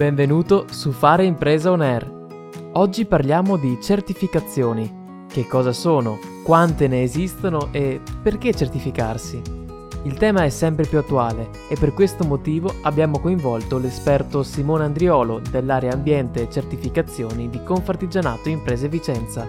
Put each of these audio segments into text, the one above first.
Benvenuto su Fare Impresa On Air. Oggi parliamo di certificazioni. Che cosa sono? Quante ne esistono e perché certificarsi? Il tema è sempre più attuale e per questo motivo abbiamo coinvolto l'esperto Simone Andriolo dell'area ambiente e certificazioni di Confartigianato Imprese Vicenza.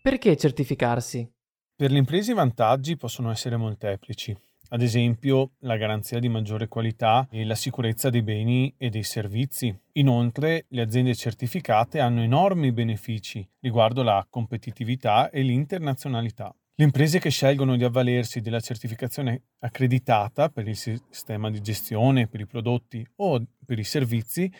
Perché certificarsi? Per le imprese i vantaggi possono essere molteplici ad esempio la garanzia di maggiore qualità e la sicurezza dei beni e dei servizi. Inoltre le aziende certificate hanno enormi benefici riguardo la competitività e l'internazionalità. Le imprese che scelgono di avvalersi della certificazione accreditata per il sistema di gestione, per i prodotti o per i servizi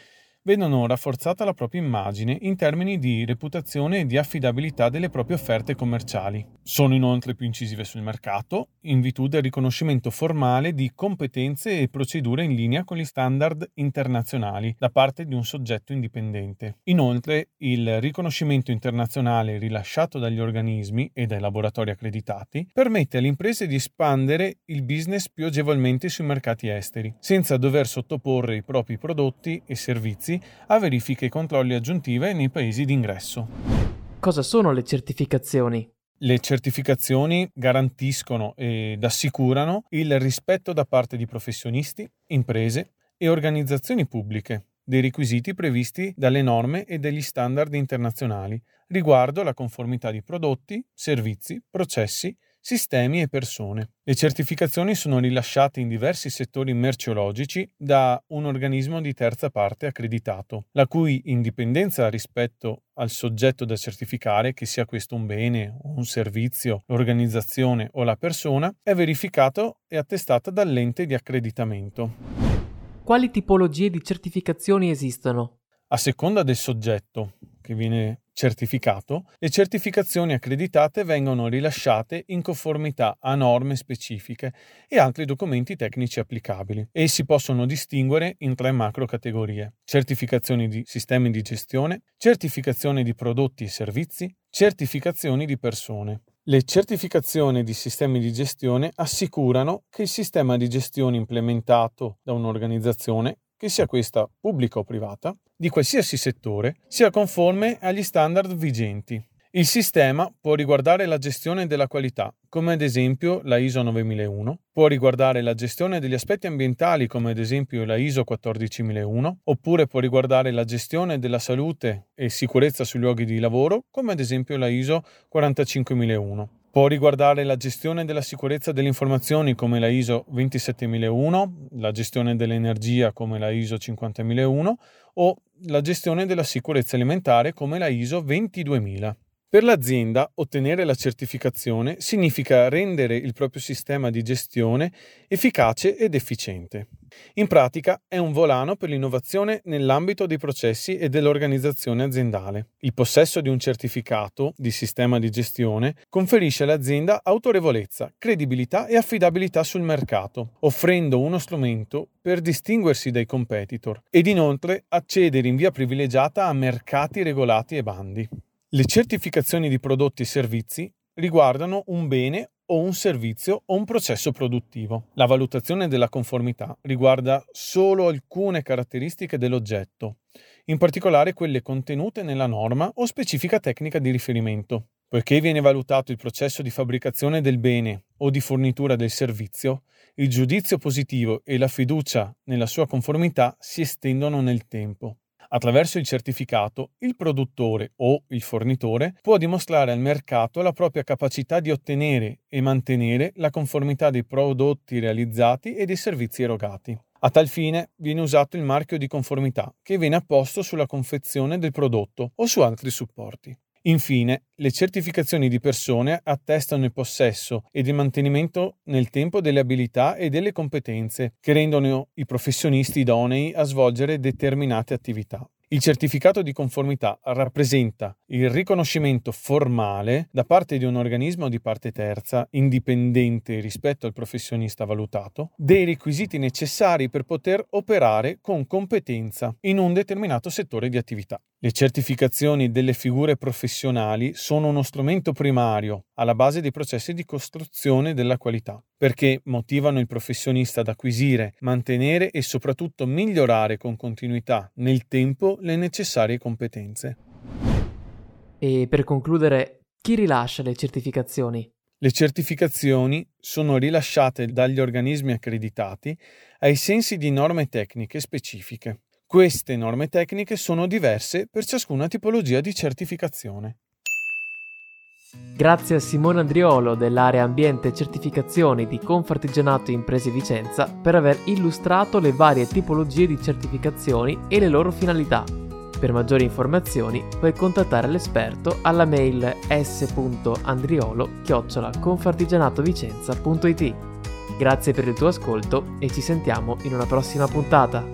vedono rafforzata la propria immagine in termini di reputazione e di affidabilità delle proprie offerte commerciali. Sono inoltre più incisive sul mercato in virtù del riconoscimento formale di competenze e procedure in linea con gli standard internazionali da parte di un soggetto indipendente. Inoltre, il riconoscimento internazionale rilasciato dagli organismi e dai laboratori accreditati permette alle imprese di espandere il business più agevolmente sui mercati esteri, senza dover sottoporre i propri prodotti e servizi servizi a verifiche e controlli aggiuntive nei paesi d'ingresso. Cosa sono le certificazioni? Le certificazioni garantiscono ed assicurano il rispetto da parte di professionisti, imprese e organizzazioni pubbliche dei requisiti previsti dalle norme e degli standard internazionali riguardo alla conformità di prodotti, servizi, processi sistemi e persone. Le certificazioni sono rilasciate in diversi settori merceologici da un organismo di terza parte accreditato, la cui indipendenza rispetto al soggetto da certificare, che sia questo un bene, un servizio, l'organizzazione o la persona, è verificata e attestata dall'ente di accreditamento. Quali tipologie di certificazioni esistono? A seconda del soggetto che viene certificato, le certificazioni accreditate vengono rilasciate in conformità a norme specifiche e altri documenti tecnici applicabili. Essi possono distinguere in tre macro categorie: certificazioni di sistemi di gestione, certificazioni di prodotti e servizi, certificazioni di persone. Le certificazioni di sistemi di gestione assicurano che il sistema di gestione implementato da un'organizzazione che sia questa pubblica o privata, di qualsiasi settore, sia conforme agli standard vigenti. Il sistema può riguardare la gestione della qualità, come ad esempio la ISO 9001, può riguardare la gestione degli aspetti ambientali, come ad esempio la ISO 14001, oppure può riguardare la gestione della salute e sicurezza sui luoghi di lavoro, come ad esempio la ISO 45001. Può riguardare la gestione della sicurezza delle informazioni come la ISO 27001, la gestione dell'energia come la ISO 50001 o la gestione della sicurezza alimentare come la ISO 22000. Per l'azienda ottenere la certificazione significa rendere il proprio sistema di gestione efficace ed efficiente. In pratica è un volano per l'innovazione nell'ambito dei processi e dell'organizzazione aziendale. Il possesso di un certificato di sistema di gestione conferisce all'azienda autorevolezza, credibilità e affidabilità sul mercato, offrendo uno strumento per distinguersi dai competitor ed inoltre accedere in via privilegiata a mercati regolati e bandi. Le certificazioni di prodotti e servizi riguardano un bene o un servizio o un processo produttivo. La valutazione della conformità riguarda solo alcune caratteristiche dell'oggetto, in particolare quelle contenute nella norma o specifica tecnica di riferimento. Poiché viene valutato il processo di fabbricazione del bene o di fornitura del servizio, il giudizio positivo e la fiducia nella sua conformità si estendono nel tempo. Attraverso il certificato, il produttore o il fornitore può dimostrare al mercato la propria capacità di ottenere e mantenere la conformità dei prodotti realizzati e dei servizi erogati. A tal fine viene usato il marchio di conformità che viene apposto sulla confezione del prodotto o su altri supporti. Infine, le certificazioni di persone attestano il possesso ed il mantenimento nel tempo delle abilità e delle competenze che rendono i professionisti idonei a svolgere determinate attività. Il certificato di conformità rappresenta il riconoscimento formale da parte di un organismo di parte terza, indipendente rispetto al professionista valutato, dei requisiti necessari per poter operare con competenza in un determinato settore di attività. Le certificazioni delle figure professionali sono uno strumento primario alla base dei processi di costruzione della qualità, perché motivano il professionista ad acquisire, mantenere e soprattutto migliorare con continuità nel tempo le necessarie competenze. E per concludere, chi rilascia le certificazioni? Le certificazioni sono rilasciate dagli organismi accreditati ai sensi di norme tecniche specifiche. Queste norme tecniche sono diverse per ciascuna tipologia di certificazione. Grazie a Simone Andriolo dell'area Ambiente e Certificazioni di Confartigianato Imprese Vicenza per aver illustrato le varie tipologie di certificazioni e le loro finalità. Per maggiori informazioni puoi contattare l'esperto alla mail s.andriolo-confartigianatovicenza.it. Grazie per il tuo ascolto e ci sentiamo in una prossima puntata.